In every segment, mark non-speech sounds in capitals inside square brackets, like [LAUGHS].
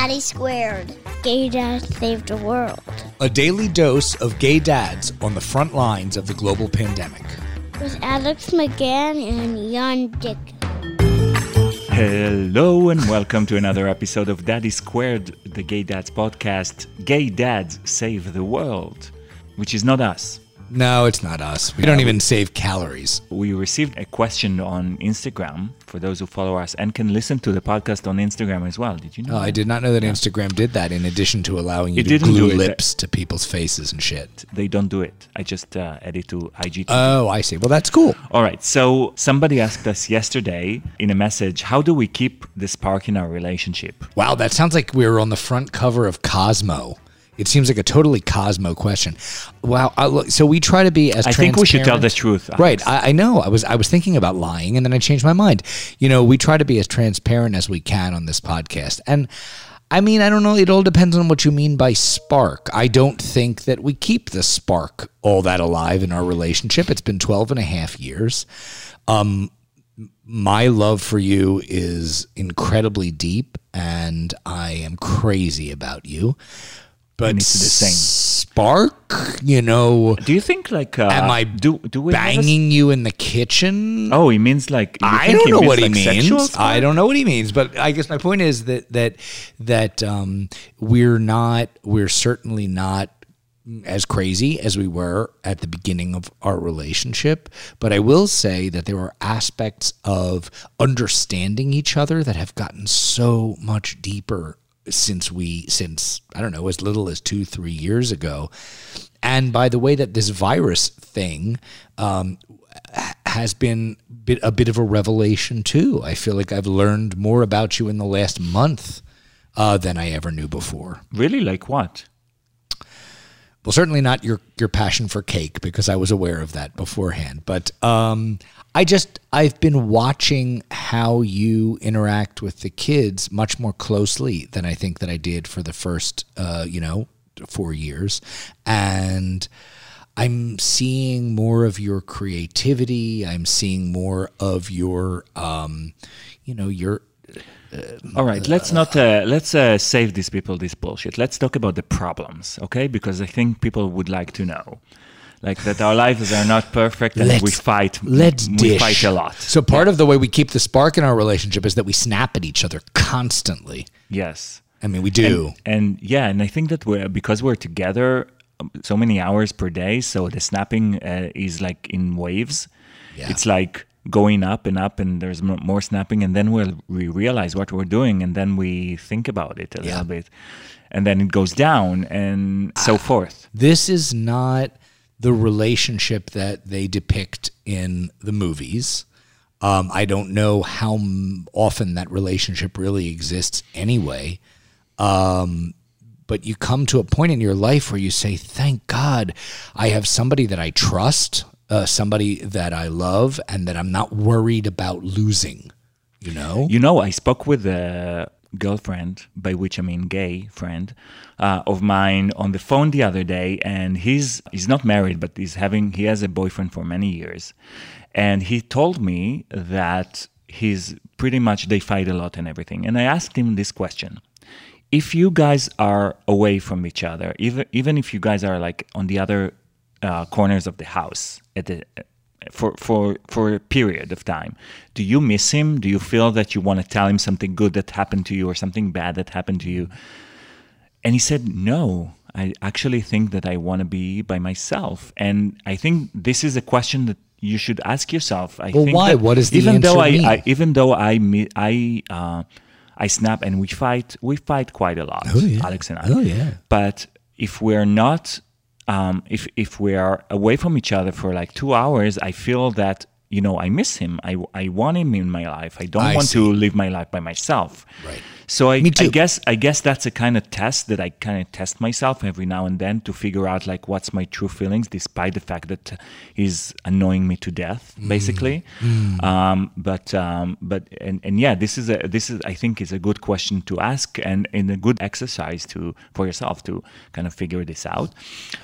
Daddy Squared. Gay Dad Saved the World. A daily dose of gay dads on the front lines of the global pandemic. With Alex Maghen and Jan Dick. Hello and welcome to another episode of Daddy Squared, the Gay Dads podcast. Gay Dads Save the World, which is not us. No, it's not us. We don't even save calories. We received a question on Instagram for those who follow us and can listen to the podcast on Instagram as well. Did you know? Oh, I did not know that Instagram did that in addition to allowing you It to glue lips to people's faces and shit. They don't do it. I just uh, add it to IGTV. Oh, I see. Well, that's cool. All right. So somebody asked us yesterday in a message, how do we keep the spark in our relationship? Wow, that sounds like we were on the front cover of Cosmo. It seems like a totally Cosmo question. Wow. I, look, so we try to be as I think we should tell the truth. Right. I, I know. I was I was thinking about lying and then I changed my mind. You know, we try to be as transparent as we can on this podcast. And I mean, I don't know. It all depends on what you mean by spark. I don't think that we keep the spark all that alive in our relationship. It's been 12 and a half years. Um, my love for you is incredibly deep and I am crazy about you. But need to do the same. spark, you know, Do you think like uh, Am I do do we have a s- banging you in the kitchen? Oh, he means like I don't know what he like sexual means. I don't know what he means, but I guess my point is that that that um, we're not. We're certainly not as crazy as we were at the beginning of our relationship. But I will say that there are aspects of understanding each other that have gotten so much deeper since we since I don't know as little as two three years ago. And by the way that this virus thing um, has been bit, a bit of a revelation too. I feel like I've learned more about you in the last month uh, than I ever knew before. Really, like what? Well, certainly not your your passion for cake because I was aware of that beforehand. But um, I just I've been watching how you interact with the kids much more closely than I think that I did for the first uh, you know four years, and I'm seeing more of your creativity. I'm seeing more of your um, you know your All right, let's not uh, let's uh, save these people this bullshit. Let's talk about the problems, okay? Because I think people would like to know, like that our lives are not perfect and we fight. Let's we dish. fight a lot. So part of the way we keep the spark in our relationship is that we snap at each other constantly. yes, I mean, we do. and yeah, and I think that we're because we're together um, so many hours per day. So the snapping uh, is like in waves. Yeah. It's like going up and up, and there's more snapping, and then we'll, we realize what we're doing, and then we think about it a Yeah. little bit, and then it goes down, and so forth. this is not the relationship that they depict in the movies. Um, I don't know how m- often that relationship really exists anyway. Um, but you come to a point in your life where you say, thank God I have somebody that I trust, uh, somebody that I love, and that I'm not worried about losing. You know? You know, I spoke with a girlfriend, by which I mean gay friend, uh, of mine on the phone the other day, and he's he's not married, but he's having he has a boyfriend for many years, and he told me that he's pretty much they fight a lot and everything, and I asked him this question. If you guys are away from each other, even even if you guys are like on the other uh, corners of the house at the for for for a period of time do you miss him do you feel that you want to tell him something good that happened to you or something bad that happened to you and he said no i actually think that i want to be by myself and i think this is a question that you should ask yourself i Well, think why? What does the even though I? I even though i i uh, i snap and we fight we fight quite a lot Oh, yeah. alex and i Oh, yeah. but if we're not um, if if we are away from each other for like two hours i feel that you know i miss him i, I want him in my life i don't I want see. to live my life by myself Right. So I, Me I guess i guess that's a kind of test that i kind of test myself every now and then to figure out like what's my true feelings despite the fact that he's annoying me to death Mm. basically. Um, but um, but and, and yeah this is a this is i think is a good question to ask and, and a good exercise to for yourself to kind of figure this out.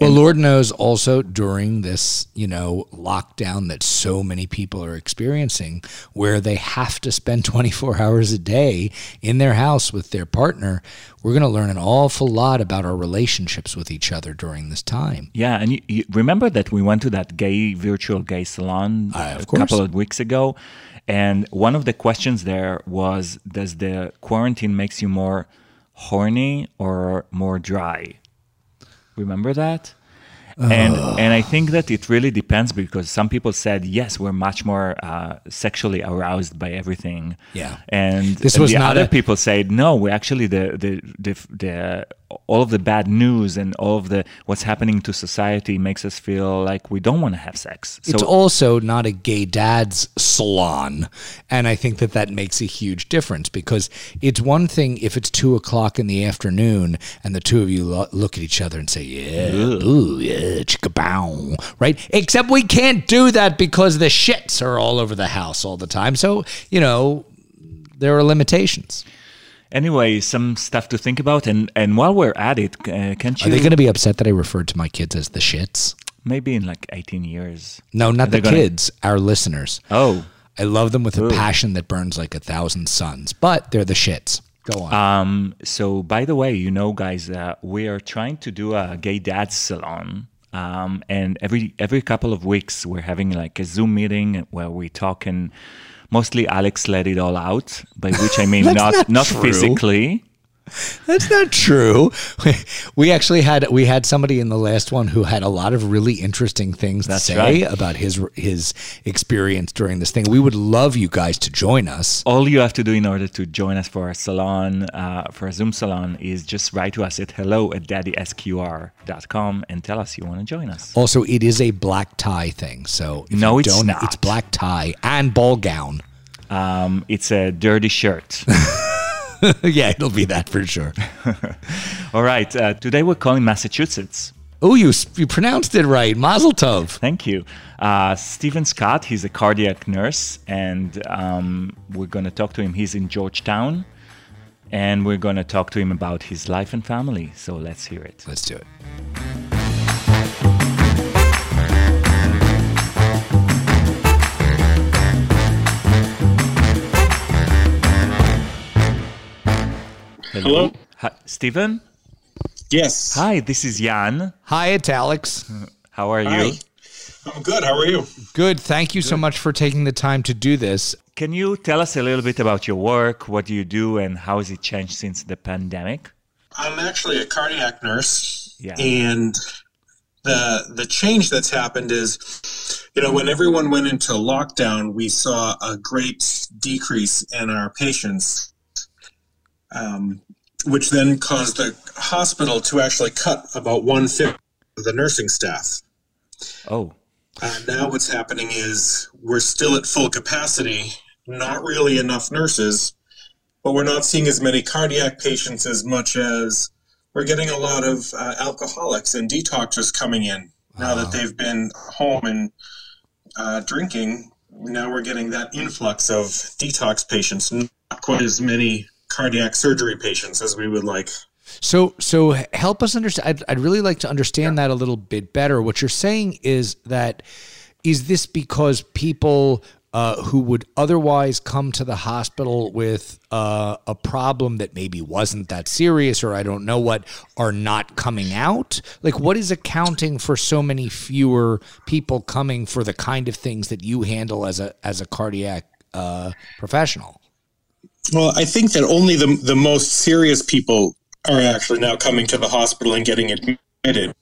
Well, Lord knows also during this, you know, lockdown that so many people are experiencing, where they have to spend [LAUGHS] 24 hours a day in their house with their partner, we're going to learn an awful lot about our relationships with each other during this time. Yeah, and you, you remember that we went to that gay virtual gay salon Uh, a couple of weeks ago, and one of the questions there was, "Does the quarantine makes you more horny or more dry?" Remember that? And and I think that it really depends because some people said yes, we're much more uh, sexually aroused by everything. Yeah. and This was the other a- people said no. We actually the the the, the all of the bad news and all of the what's happening to society makes us feel like we don't want to have sex. It's also not a gay dad's salon. And I think that that makes a huge difference because it's one thing if it's two o'clock in the afternoon and the two of you lo- look at each other and say, yeah, ooh, yeah, chicka right? Except we can't do that because the shits are all over the house all the time. So, you know, there are limitations. Anyway, some stuff to think about. And and while we're at it, uh, can't you? Are they going to be upset that I referred to my kids as the shits? maybe in like eighteen years? No, not the gonna- kids, our listeners. Oh. I love them with a passion that burns like a thousand suns, but they're the shits. Go on. Um, so, by the way, you know, guys, uh, we are trying to do a gay dads salon. Um, and every every couple of weeks, we're having like a Zoom meeting where we talk, and mostly Alex let it all out. By which I mean [LAUGHS] not not not physically. That's not true. [LAUGHS] We actually had we had somebody in the last one who had a lot of really interesting things That's to say right. about his his experience during this thing. We would love you guys to join us. All you have to do in order to join us for our salon, uh, for a Zoom salon, is just write to us at hello at daddysqr.com and tell us you want to join us. Also, it is a black tie thing. So if No, it's don't, not. It's black tie and ball gown. Um, it's a dirty shirt. [LAUGHS] [LAUGHS] yeah, it'll be that for sure. [LAUGHS] All right. Uh, today we're calling Massachusetts. Oh, you you pronounced it right. Mazel tov. Thank you. Uh, Stephen Scott, he's a cardiac nurse, and um, we're going to talk to him. He's in Georgetown, and we're going to talk to him about his life and family. So let's hear it. Let's do it. Hello? Hi, Stephen? Yes. Hi, this is Jan. Hi, it's Alex. How are you? Hi. I'm good. How are you? Good. Thank you so much for taking the time to do this. Can you tell us a little bit about your work? What do you do, and how has it changed since the pandemic? I'm actually a cardiac nurse. Yeah. And the the change that's happened is you know, when everyone went into lockdown, we saw a great decrease in our patients. Um, which then caused the hospital to actually cut about one fifth of the nursing staff. Oh, Uh, now what's happening is we're still at full capacity, not really enough nurses, but we're not seeing as many cardiac patients as much as we're getting a lot of uh, alcoholics and detoxers coming in now that they've been home and uh, drinking. Now we're getting that influx of detox patients, not quite as many cardiac surgery patients as we would like. So, so help us understand. I'd, I'd really like to understand that a little bit better. What you're saying is that is this because people uh, who would otherwise come to the hospital with uh, a problem that maybe wasn't that serious, or I don't know what, are not coming out? Like, what is accounting for so many fewer people coming for the kind of things that you handle as a as a cardiac uh, professional? Well, I think that only the the most serious people are actually now coming to the hospital and getting admitted.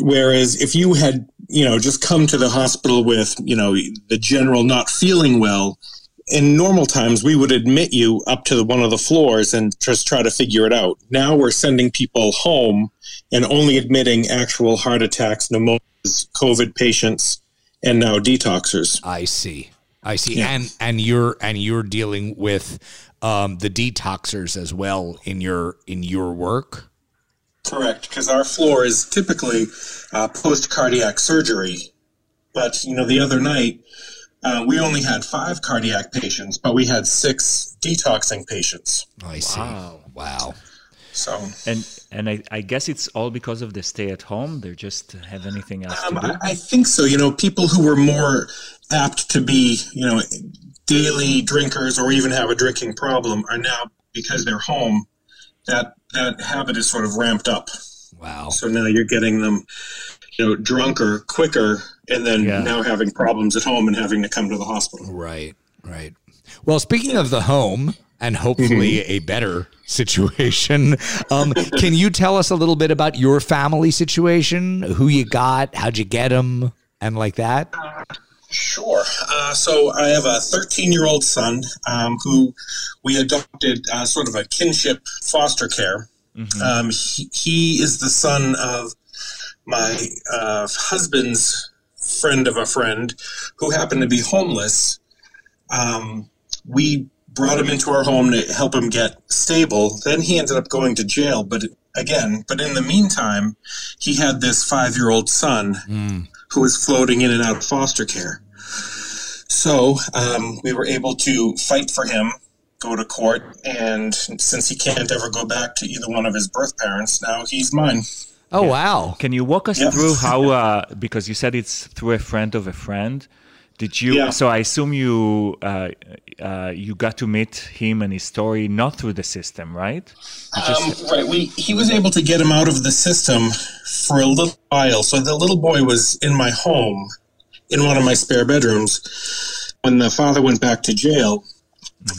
Whereas if you had, you know, just come to the hospital with, you know, the general not feeling well, in normal times we would admit you up to the, one of the floors and just try to figure it out. Now we're sending people home and only admitting actual heart attacks, pneumonias, COVID patients, and now detoxers. I see. I see. And and you're and you're dealing with um, the detoxers as well in your in your work. Correct, because our floor is typically uh, post cardiac surgery. But, you know, the other night, uh, we only had five cardiac patients, but we had six detoxing patients. I see. Wow. So, and and I, I guess it's all because of the stay at home. They just have anything else um, to do. I, I think so. You know, people who were more apt to be, you know, daily drinkers or even have a drinking problem are now because they're home, that that habit is sort of ramped up. Wow. So now you're getting them, you know, drunker quicker, and then Yeah. now having problems at home and having to come to the hospital. Right, right. Well, speaking of the home and hopefully a better situation, um, can you tell us a little bit about your family situation? Who you got? How'd you get them? And like that? Sure. Uh, so I have a 13 year old son um, who we adopted uh, sort of a kinship foster care. Um, he, he is the son of my uh, husband's friend of a friend who happened to be homeless. Um, we brought him into our home to help him get stable. Then he ended up going to jail, but again, but in the meantime, he had this five year old son who was floating in and out of foster care. So um, we were able to fight for him, go to court, and since he can't ever go back to either one of his birth parents, now he's mine. Oh, wow. Can you walk us Yeah. through [LAUGHS] how? Uh, because you said it's through a friend of a friend. Did you? Yeah. So I assume you uh, uh, you got to meet him and his story not through the system, right? Just- Um, right. We he was able to get him out of the system for a little while. So the little boy was in my home, in one of my spare bedrooms. When the father went back to jail,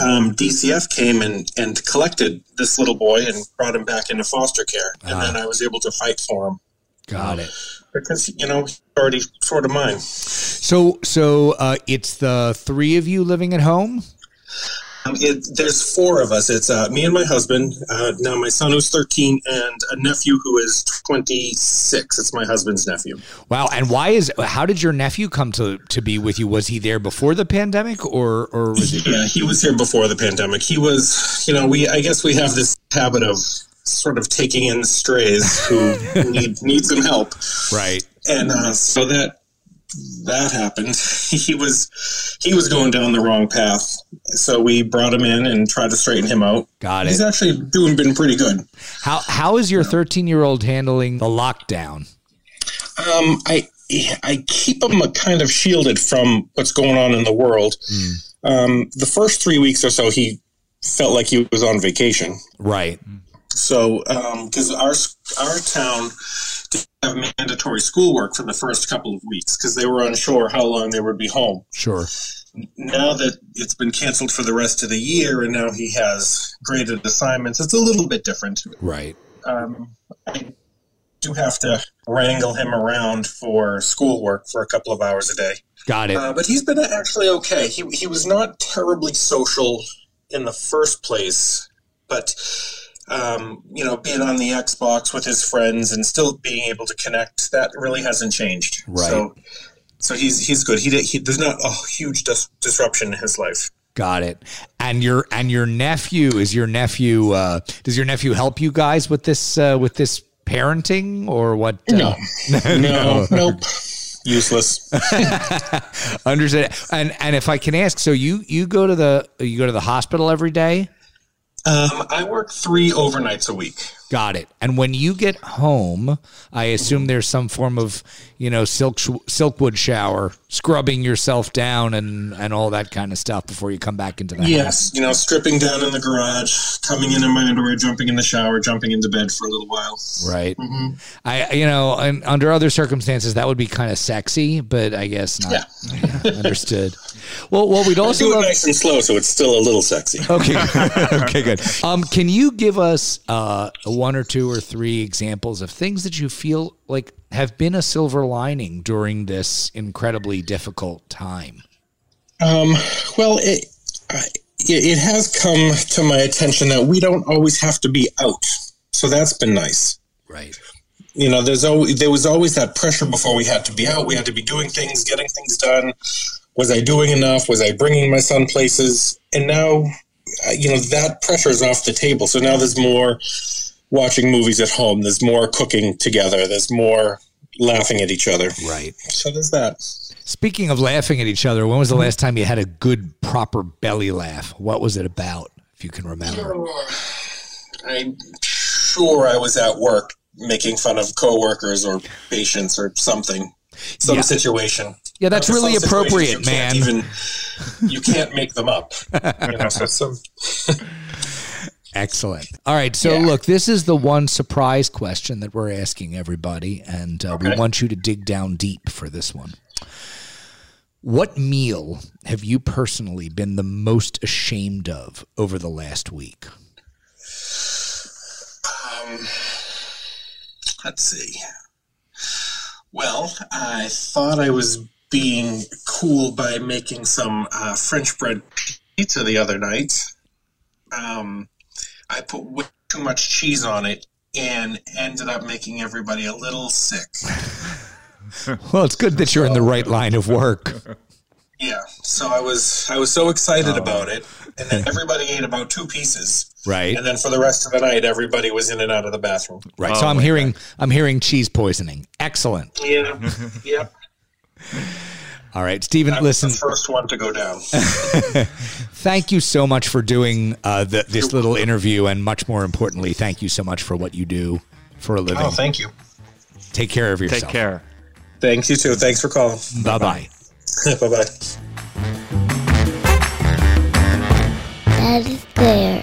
um, DCF came and, and collected this little boy and brought him back into foster care. And then I was able to fight for him Got it. because you know already sort of mine. So, so uh, it's the three of you living at home? Um, it, there's four of us. It's uh, me and my husband. Uh, now my son who's 13 and a nephew who is 26. It's my husband's nephew. Wow. And why is, how did your nephew come to, to be with you? Was he there before the pandemic or, or was it? Yeah, he was here before the pandemic. He was, you know, we I guess we have this habit of sort of taking in strays who [LAUGHS] need need some help, Right. And uh, so that that happened. [LAUGHS] He was he was going down the wrong path, so we brought him in and tried to straighten him out. Got He's it. actually doing been pretty good. How, how is your 13 year old handling the lockdown? Um, I I keep him kind of shielded from what's going on in the world. Um, the first three weeks or so, he felt like he was on vacation. Right. So, because our our town have mandatory schoolwork for the first couple of weeks because they were unsure how long they would be home. Sure. Now that it's been canceled for the rest of the year, and now he has graded assignments, it's a little bit different. Right. Um, I do have to wrangle him around for schoolwork for a couple of hours a day. Got it. Uh, but he's been actually okay. He he was not terribly social in the first place, but um, you know, being on the Xbox with his friends and still being able to connect, that really hasn't changed. Right. So, so he's he's good. He, did- he there's not a huge dis- disruption in his life. Got it. And your and your nephew is your nephew. Uh, does your nephew help you guys with this uh, with this parenting or what? Uh, No, [LAUGHS] nope, useless. [LAUGHS] Understood. And and if I can ask, so you you go to the you go to the hospital every day. Um, I work three overnights a week. Got it. And when you get home, I assume there's some form of, you know, silk silkwood shower, scrubbing yourself down and and all that kind of stuff before you come back into the house. Yes, you know, stripping down in the garage, coming in in my underwear, jumping in the shower, jumping into bed for a little while. Right. I you know, and under other circumstances that would be kind of sexy, but I guess not. Yeah. Understood. Well, well, we'd also Do it love nice and slow, so it's still a little sexy. Okay, good. [LAUGHS] okay, good. Um, can you give us uh, one or two or three examples of things that you feel like have been a silver lining during this incredibly difficult time? Um, well, it, it it has come to my attention that we don't always have to be out, so that's been nice. Right. You know, there's always there was always that pressure before we had to be out. We had to be doing things, getting things done. Was I doing enough? Was I bringing my son places? And now, you know, that pressure is off the table. So now there's more watching movies at home. There's more cooking together. There's more laughing at each other. Right. So there's that. Speaking of laughing at each other, when was the last time you had a good, proper belly laugh? What was it about, if you can remember? I'm sure I was at work making fun of coworkers or patients or something. Some Yeah. situation. Yeah, that's really appropriate, man. Even you can't make them up. [LAUGHS] You know, so some, Excellent. All right. So, Yeah. look, this is the one surprise question that we're asking everybody, and uh, we want you to dig down deep for this one. What meal have you personally been the most ashamed of over the last week? Um, Let's see. Well, I thought I was being cool by making some uh, French bread pizza the other night. Um, I put way too much cheese on it and ended up making everybody a little sick. [LAUGHS] Well, it's good that you're in the right line of work. Yeah, so I was I was so excited oh. about it, and then everybody ate about two pieces, Right. and then for the rest of the night, everybody was in and out of the bathroom. Right. Oh so I'm hearing I'm hearing cheese poisoning. Excellent. Yeah, yep. [LAUGHS] All right, Stephen. I was Listen, the first one to go down. [LAUGHS] thank you so much for doing uh, the, this little interview, and much more importantly, thank you so much for what you do for a living. Oh, thank you. Take care of yourself. Take care. Thanks you too. Thanks for calling. Bye bye. bye bye. That is there.